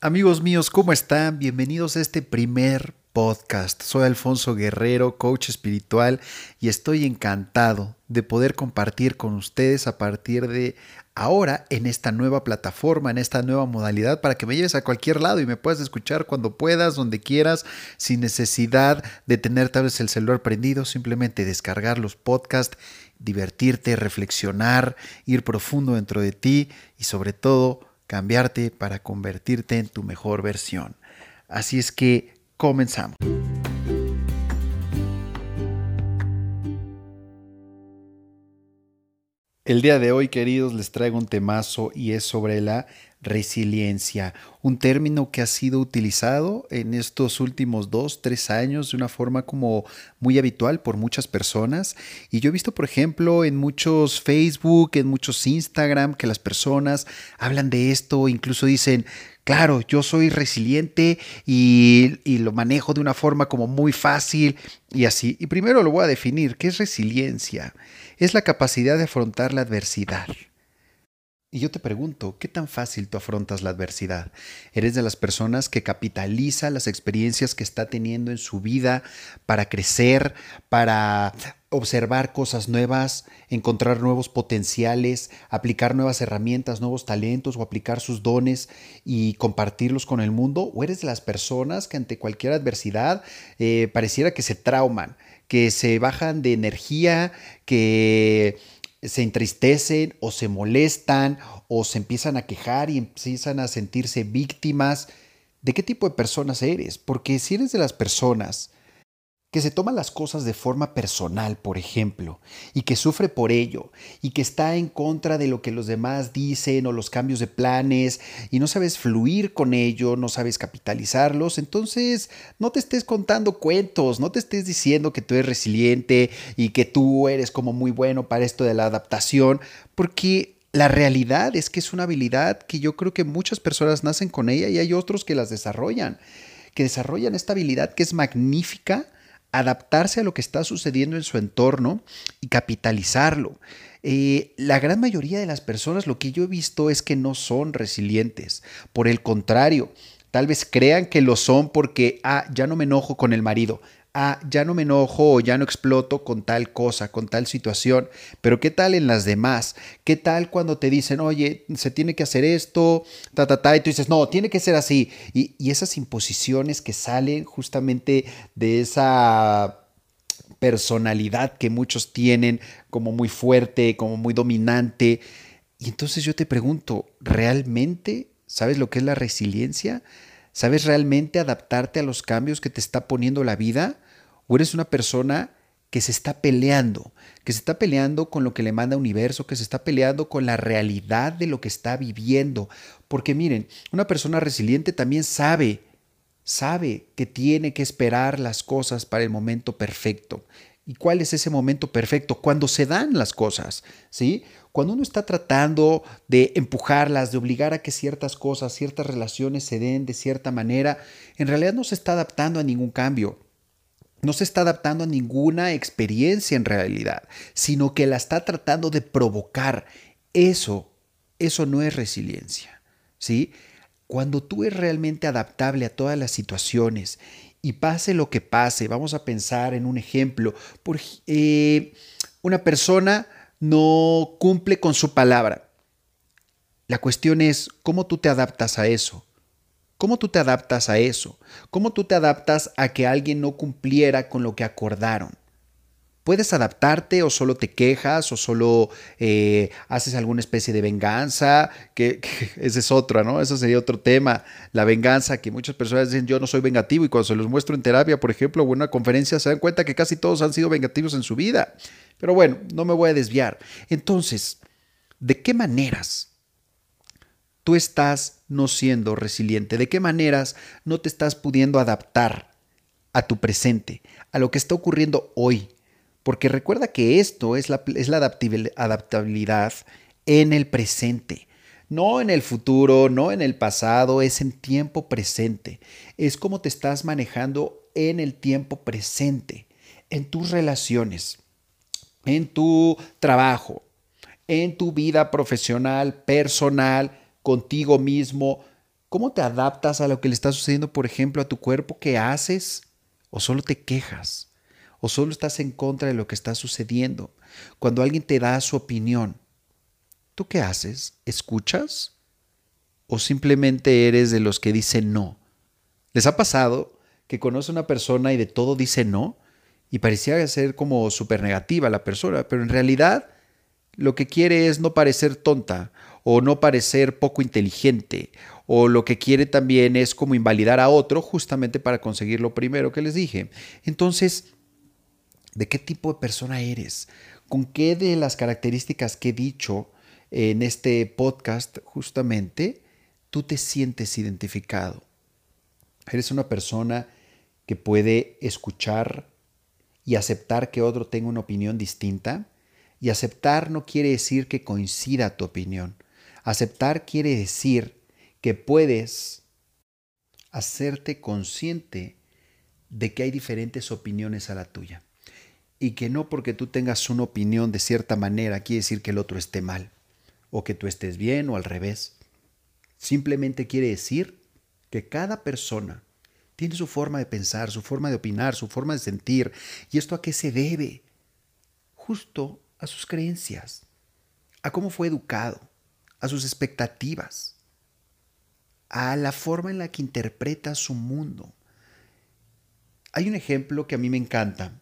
Amigos míos, ¿cómo están? Bienvenidos a este primer podcast. Soy Alfonso Guerrero, coach espiritual, y estoy encantado de poder compartir con ustedes a partir de ahora en esta nueva plataforma, en esta nueva modalidad, para que me lleves a cualquier lado y me puedas escuchar cuando puedas, donde quieras, sin necesidad de tener tal vez el celular prendido, simplemente descargar los podcasts, divertirte, reflexionar, ir profundo dentro de ti y sobre todo cambiarte para convertirte en tu mejor versión. Así es que comenzamos. El día de hoy, queridos, les traigo un temazo y es sobre la resiliencia, un término que ha sido utilizado en estos últimos dos, tres años de una forma como muy habitual por muchas personas. Y yo he visto, por ejemplo, en muchos Facebook, en muchos Instagram, que las personas hablan de esto, incluso dicen, claro, yo soy resiliente y, lo manejo de una forma como muy fácil y así. Y primero lo voy a definir, ¿qué es resiliencia? Es la capacidad de afrontar la adversidad y yo te pregunto, ¿qué tan fácil tú afrontas la adversidad? ¿Eres de las personas que capitaliza las experiencias que está teniendo en su vida para crecer, para observar cosas nuevas, encontrar nuevos potenciales, aplicar nuevas herramientas, nuevos talentos o aplicar sus dones y compartirlos con el mundo? ¿O eres de las personas que ante cualquier adversidad eh, pareciera que se trauman, que se bajan de energía, que se entristecen o se molestan o se empiezan a quejar y empiezan a sentirse víctimas. ¿De qué tipo de personas eres? Porque si eres de las personas que se toma las cosas de forma personal, por ejemplo, y que sufre por ello, y que está en contra de lo que los demás dicen o los cambios de planes, y no sabes fluir con ello, no sabes capitalizarlos, entonces no te estés contando cuentos, no te estés diciendo que tú eres resiliente y que tú eres como muy bueno para esto de la adaptación, porque la realidad es que es una habilidad que yo creo que muchas personas nacen con ella y hay otros que las desarrollan, que desarrollan esta habilidad que es magnífica, adaptarse a lo que está sucediendo en su entorno y capitalizarlo. Eh, la gran mayoría de las personas lo que yo he visto es que no son resilientes. Por el contrario, tal vez crean que lo son porque, ah, ya no me enojo con el marido, ah, ya no me enojo o ya no exploto con tal cosa, con tal situación, pero ¿qué tal en las demás? ¿Qué tal cuando te dicen, oye, se tiene que hacer esto, ta, ta, ta, y tú dices, no, tiene que ser así? Y, y esas imposiciones que salen justamente de esa personalidad que muchos tienen como muy fuerte, como muy dominante. Y entonces yo te pregunto, ¿realmente sabes lo que es la resiliencia? ¿Sabes realmente adaptarte a los cambios que te está poniendo la vida? ¿O eres una persona que se está peleando, que se está peleando con lo que le manda el universo, que se está peleando con la realidad de lo que está viviendo? Porque miren, una persona resiliente también sabe, sabe que tiene que esperar las cosas para el momento perfecto. ¿Y cuál es ese momento perfecto? Cuando se dan las cosas, ¿sí? Cuando uno está tratando de empujarlas, de obligar a que ciertas cosas, ciertas relaciones se den de cierta manera, en realidad no se está adaptando a ningún cambio. No se está adaptando a ninguna experiencia en realidad, sino que la está tratando de provocar. Eso, eso no es resiliencia, ¿sí? Cuando tú eres realmente adaptable a todas las situaciones y pase lo que pase, vamos a pensar en un ejemplo, por, eh, una persona no cumple con su palabra. La cuestión es cómo tú te adaptas a eso. ¿Cómo tú te adaptas a eso? ¿Cómo tú te adaptas a que alguien no cumpliera con lo que acordaron? ¿Puedes adaptarte o solo te quejas o solo eh, haces alguna especie de venganza? Que, ese es otro, ¿no? Eso sería otro tema. La venganza, que muchas personas dicen yo no soy vengativo y cuando se los muestro en terapia, por ejemplo, o en una conferencia, se dan cuenta que casi todos han sido vengativos en su vida. Pero bueno, no me voy a desviar. Entonces, ¿de qué maneras tú estás no siendo resiliente? ¿De qué maneras no te estás pudiendo adaptar a tu presente, a lo que está ocurriendo hoy? Porque recuerda que esto es la, adaptabilidad en el presente. No en el futuro, no en el pasado, es en tiempo presente. Es como te estás manejando en el tiempo presente, en tus relaciones, en tu trabajo, en tu vida profesional, personal, contigo mismo. ¿Cómo te adaptas a lo que le está sucediendo, por ejemplo, a tu cuerpo? ¿Qué haces? ¿O solo te quejas? ¿O solo estás en contra de lo que está sucediendo? Cuando alguien te da su opinión, ¿tú qué haces? ¿Escuchas? ¿O simplemente eres de los que dicen no? ¿Les ha pasado que conoce a una persona y de todo dice no? Y parecía ser como súper negativa la persona, pero en realidad lo que quiere es no parecer tonta o no parecer poco inteligente o lo que quiere también es como invalidar a otro justamente para conseguir lo primero que les dije. Entonces, ¿de qué tipo de persona eres? ¿Con qué de las características que he dicho en este podcast justamente tú te sientes identificado? ¿Eres una persona que puede escuchar y aceptar que otro tenga una opinión distinta? Y aceptar no quiere decir que coincida tu opinión. Aceptar quiere decir que puedes hacerte consciente de que hay diferentes opiniones a la tuya. Y que no porque tú tengas una opinión de cierta manera quiere decir que el otro esté mal, o que tú estés bien o al revés. Simplemente quiere decir que cada persona tiene su forma de pensar, su forma de opinar, su forma de sentir. ¿Y esto a qué se debe? Justo a sus creencias, a cómo fue educado, a sus expectativas a la forma en la que interpreta su mundo. Hay un ejemplo que a mí me encanta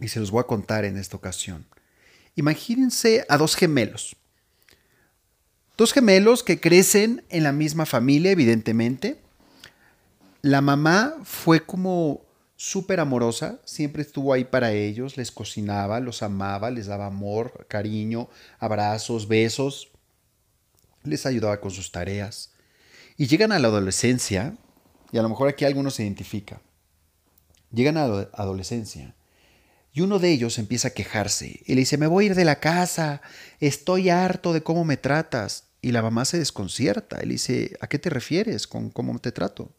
y se los voy a contar en esta ocasión. Imagínense a dos gemelos. Dos gemelos que crecen en la misma familia, evidentemente. La mamá fue como súper amorosa, siempre estuvo ahí para ellos, les cocinaba, los amaba, les daba amor, cariño, abrazos, besos, les ayudaba con sus tareas. Y llegan a la adolescencia, y a lo mejor aquí alguno se identifica. Llegan a la adolescencia y uno de ellos empieza a quejarse y le dice, me voy a ir de la casa, estoy harto de cómo me tratas. Y la mamá se desconcierta. Él dice, ¿a qué te refieres con cómo te trato?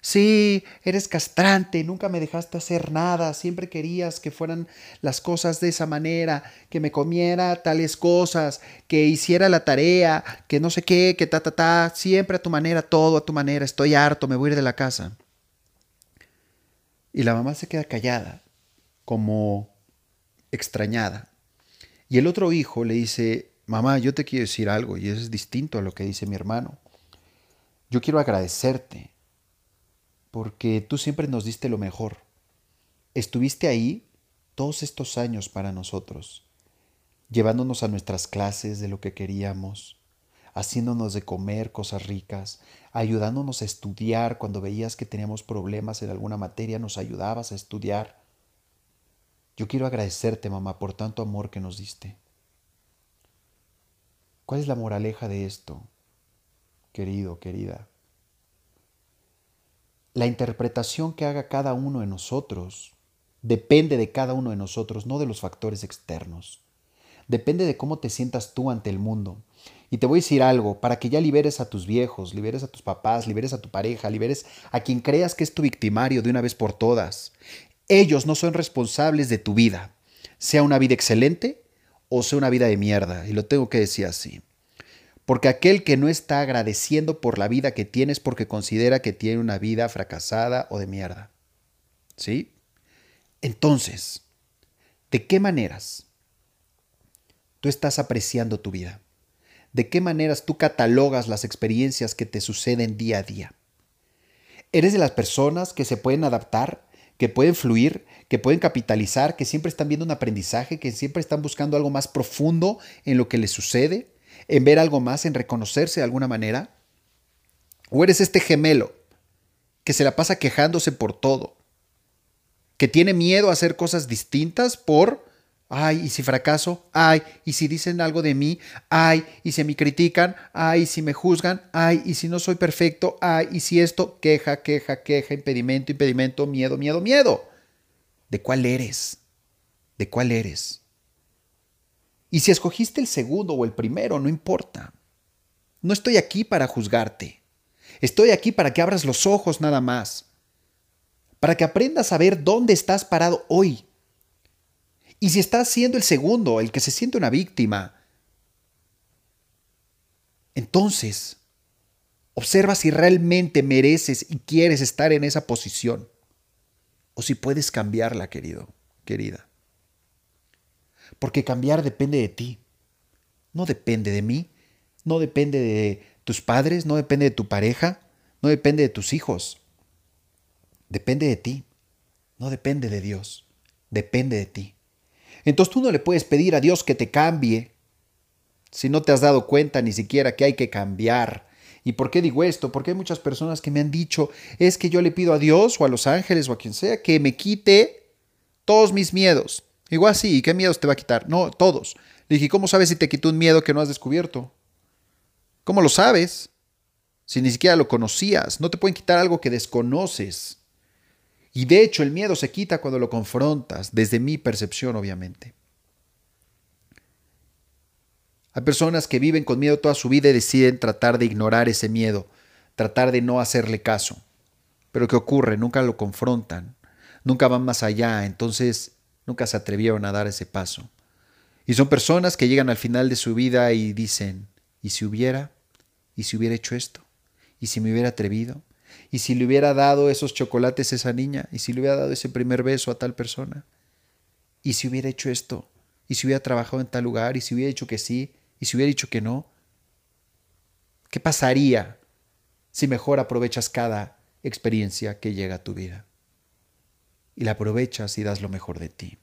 Sí, eres castrante, nunca me dejaste hacer nada, siempre querías que fueran las cosas de esa manera, que me comiera tales cosas, que hiciera la tarea, que no sé qué, que ta, ta, ta, siempre a tu manera, todo a tu manera, estoy harto, me voy a ir de la casa. Y la mamá se queda callada, como extrañada. Y el otro hijo le dice, mamá, yo te quiero decir algo, y eso es distinto a lo que dice mi hermano. Yo quiero agradecerte porque tú siempre nos diste lo mejor. Estuviste ahí todos estos años para nosotros, llevándonos a nuestras clases de lo que queríamos, haciéndonos de comer cosas ricas, ayudándonos a estudiar cuando veías que teníamos problemas en alguna materia, nos ayudabas a estudiar. Yo quiero agradecerte, mamá, por tanto amor que nos diste. ¿Cuál es la moraleja de esto, querido, querida? la interpretación que haga cada uno de nosotros depende de cada uno de nosotros, no de los factores externos. Depende de cómo te sientas tú ante el mundo. Y te voy a decir algo, para que ya liberes a tus viejos, liberes a tus papás, liberes a tu pareja, liberes a quien creas que es tu victimario de una vez por todas. Ellos no son responsables de tu vida, sea una vida excelente o sea una vida de mierda, y lo tengo que decir así. Porque aquel que no está agradeciendo por la vida que tienes porque considera que tiene una vida fracasada o de mierda. ¿Sí? Entonces, ¿de qué maneras tú estás apreciando tu vida? ¿De qué maneras tú catalogas las experiencias que te suceden día a día? ¿Eres de las personas que se pueden adaptar, que pueden fluir, que pueden capitalizar, que siempre están viendo un aprendizaje, que siempre están buscando algo más profundo en lo que les sucede? en ver algo más, en reconocerse de alguna manera? ¿O eres este gemelo que se la pasa quejándose por todo? Que tiene miedo a hacer cosas distintas por, ay, y si fracaso, ay, y si dicen algo de mí, ay, y si me critican, ay, y si me juzgan, ay, y si no soy perfecto, ay, y si esto, queja, queja, queja, impedimento, impedimento, miedo, miedo, miedo. ¿De cuál eres? ¿De cuál eres? Y si escogiste el segundo o el primero, no importa. No estoy aquí para juzgarte. Estoy aquí para que abras los ojos nada más. Para que aprendas a ver dónde estás parado hoy. Y si estás siendo el segundo, el que se siente una víctima, entonces Observa si realmente mereces y quieres estar en esa posición. O si puedes cambiarla, querido, querida. Porque cambiar depende de ti. No depende de mí. No depende de tus padres. No depende de tu pareja. No depende de tus hijos. Depende de ti. No depende de Dios. Depende de ti. Entonces tú no le puedes pedir a Dios que te cambie si no te has dado cuenta ni siquiera que hay que cambiar ¿Y por qué digo esto? Porque hay muchas personas que me han dicho, es que yo le pido a Dios o a los ángeles o a quien sea que me quite todos mis miedos. Igual sí, ¿y qué miedos te va a quitar? No, todos. Le dije, ¿cómo sabes si te quitó un miedo que no has descubierto? ¿Cómo lo sabes? Si ni siquiera lo conocías, no te pueden quitar algo que desconoces. Y de hecho el miedo se quita cuando lo confrontas, desde mi percepción obviamente. Hay personas que viven con miedo toda su vida y deciden tratar de ignorar ese miedo, tratar de no hacerle caso. Pero ¿qué ocurre? Nunca lo confrontan, nunca van más allá, entonces nunca se atrevieron a dar ese paso. Y son personas que llegan al final de su vida y dicen, ¿y si hubiera? ¿Y si hubiera hecho esto? ¿Y si me hubiera atrevido? ¿Y si le hubiera dado esos chocolates a esa niña? ¿Y si le hubiera dado ese primer beso a tal persona? ¿Y si hubiera hecho esto? ¿Y si hubiera trabajado en tal lugar? ¿Y si hubiera dicho que sí? ¿Y si hubiera dicho que no? ¿Qué pasaría si mejor aprovechas cada experiencia que llega a tu vida? Y la aprovechas y das lo mejor de ti.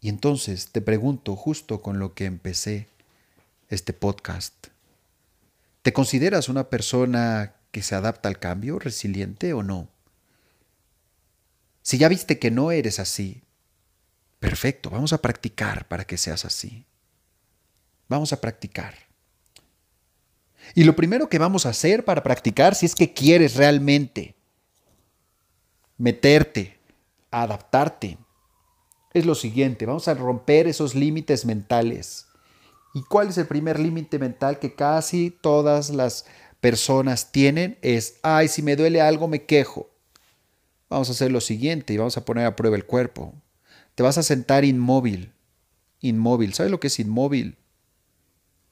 Y entonces te pregunto, justo con lo que empecé este podcast, ¿te consideras una persona que se adapta al cambio, resiliente o no? Si ya viste que no eres así, Perfecto, vamos a practicar para que seas así. Vamos a practicar. Y lo primero que vamos a hacer para practicar, si es que quieres realmente meterte, adaptarte, es lo siguiente, vamos a romper esos límites mentales. ¿Y cuál es el primer límite mental que casi todas las personas tienen? Es, ay, si me duele algo me quejo. Vamos a hacer lo siguiente y vamos a poner a prueba el cuerpo. Te vas a sentar inmóvil. Inmóvil. ¿Sabes lo que es inmóvil?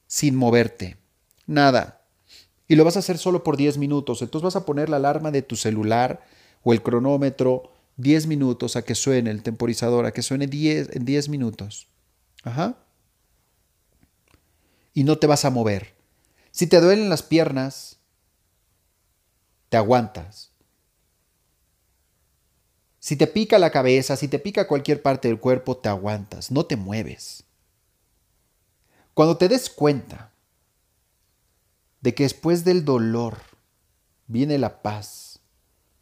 Sin moverte. Nada. Y lo vas a hacer solo por 10 minutos. Entonces vas a poner la alarma de tu celular o el cronómetro 10 minutos a que suene el temporizador, a que suene 10, en 10 minutos. Ajá. Y no te vas a mover. Si te duelen las piernas, te aguantas. Si te pica la cabeza, si te pica cualquier parte del cuerpo, te aguantas, no te mueves. Cuando te des cuenta de que después del dolor viene la paz,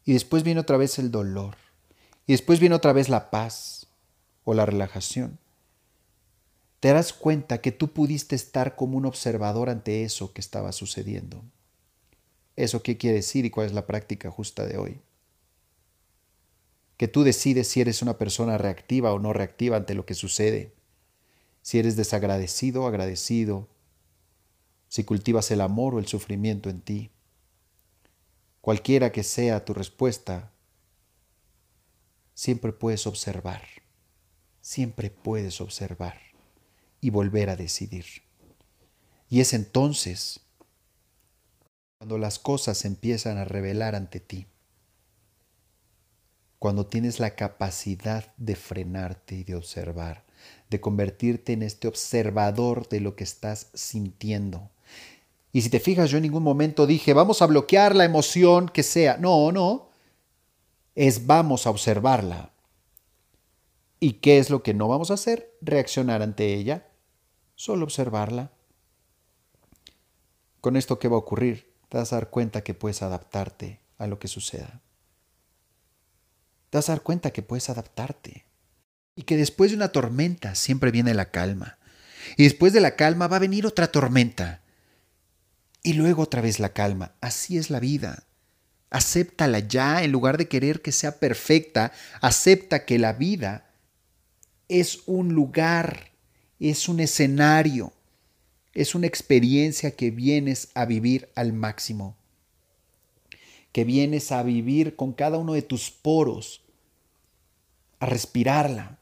y después viene otra vez el dolor, y después viene otra vez la paz o la relajación, te darás cuenta que tú pudiste estar como un observador ante eso que estaba sucediendo. ¿Eso qué quiere decir y cuál es la práctica justa de hoy? que tú decides si eres una persona reactiva o no reactiva ante lo que sucede, si eres desagradecido o agradecido, si cultivas el amor o el sufrimiento en ti. Cualquiera que sea tu respuesta, siempre puedes observar, siempre puedes observar y volver a decidir. Y es entonces cuando las cosas empiezan a revelar ante ti cuando tienes la capacidad de frenarte y de observar, de convertirte en este observador de lo que estás sintiendo. Y si te fijas, yo en ningún momento dije, vamos a bloquear la emoción que sea. No, no. Es vamos a observarla. ¿Y qué es lo que no vamos a hacer? Reaccionar ante ella. Solo observarla. Con esto, ¿qué va a ocurrir? Te vas a dar cuenta que puedes adaptarte a lo que suceda te vas a dar cuenta que puedes adaptarte. Y que después de una tormenta siempre viene la calma. Y después de la calma va a venir otra tormenta. Y luego otra vez la calma. Así es la vida. Acéptala ya en lugar de querer que sea perfecta. Acepta que la vida es un lugar, es un escenario, es una experiencia que vienes a vivir al máximo que vienes a vivir con cada uno de tus poros, a respirarla,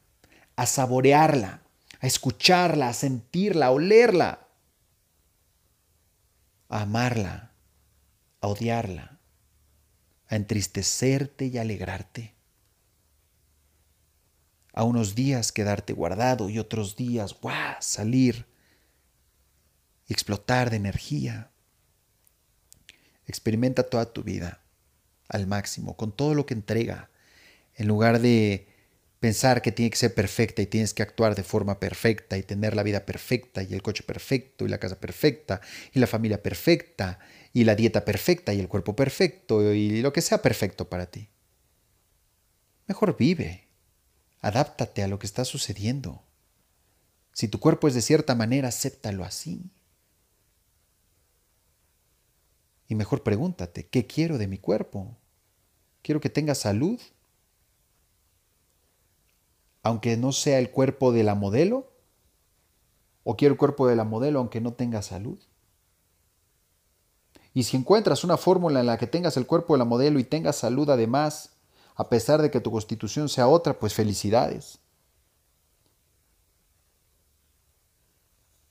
a saborearla, a escucharla, a sentirla, a olerla. a amarla, a odiarla, a entristecerte y alegrarte. A unos días quedarte guardado y otros días, ¡guau!, salir y explotar de energía. Experimenta toda tu vida al máximo, con todo lo que entrega, en lugar de pensar que tiene que ser perfecta y tienes que actuar de forma perfecta y tener la vida perfecta y el coche perfecto y la casa perfecta y la familia perfecta y la dieta perfecta y el cuerpo perfecto y lo que sea perfecto para ti. Mejor vive, adáptate a lo que está sucediendo. Si tu cuerpo es de cierta manera, acéptalo así. Y mejor pregúntate, ¿qué quiero de mi cuerpo? ¿Quiero que tenga salud? Aunque no sea el cuerpo de la modelo. ¿O quiero el cuerpo de la modelo aunque no tenga salud? Y si encuentras una fórmula en la que tengas el cuerpo de la modelo y tengas salud además, a pesar de que tu constitución sea otra, pues felicidades.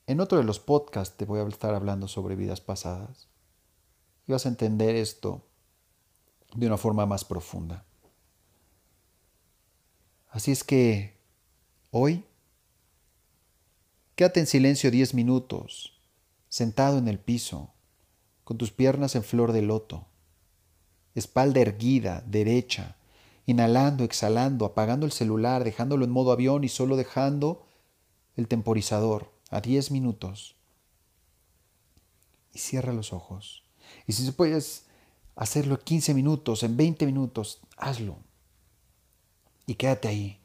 En otro de los podcasts te voy a estar hablando sobre vidas pasadas y vas a entender esto de una forma más profunda. Así es que hoy, quédate en silencio diez minutos, sentado en el piso, con tus piernas en flor de loto, espalda erguida, derecha, inhalando, exhalando, apagando el celular, dejándolo en modo avión y solo dejando el temporizador a diez minutos. Y cierra los ojos. Y si puedes hacerlo en 15 minutos, en 20 minutos, hazlo. Y quédate ahí,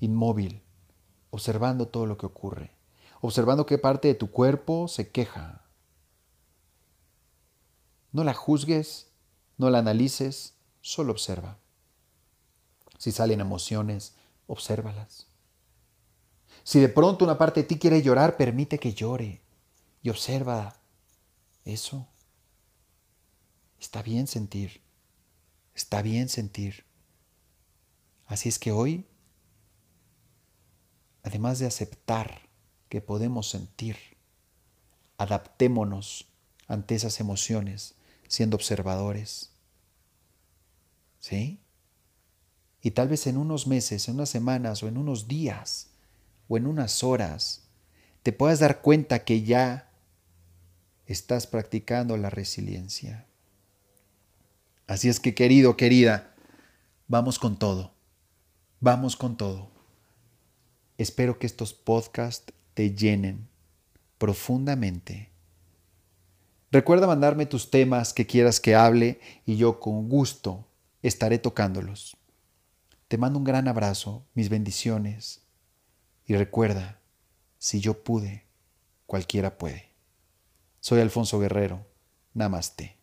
inmóvil, observando todo lo que ocurre, observando qué parte de tu cuerpo se queja. No la juzgues, no la analices, solo observa. Si salen emociones, obsérvalas. Si de pronto una parte de ti quiere llorar, permite que llore y observa eso. Está bien sentir. Está bien sentir. Así es que hoy, además de aceptar que podemos sentir, adaptémonos ante esas emociones siendo observadores. ¿Sí? Y tal vez en unos meses, en unas semanas o en unos días o en unas horas, te puedas dar cuenta que ya estás practicando la resiliencia. Así es que querido, querida, vamos con todo. Vamos con todo. Espero que estos podcasts te llenen profundamente. Recuerda mandarme tus temas que quieras que hable y yo con gusto estaré tocándolos. Te mando un gran abrazo, mis bendiciones. Y recuerda, si yo pude, cualquiera puede. Soy Alfonso Guerrero. Namaste.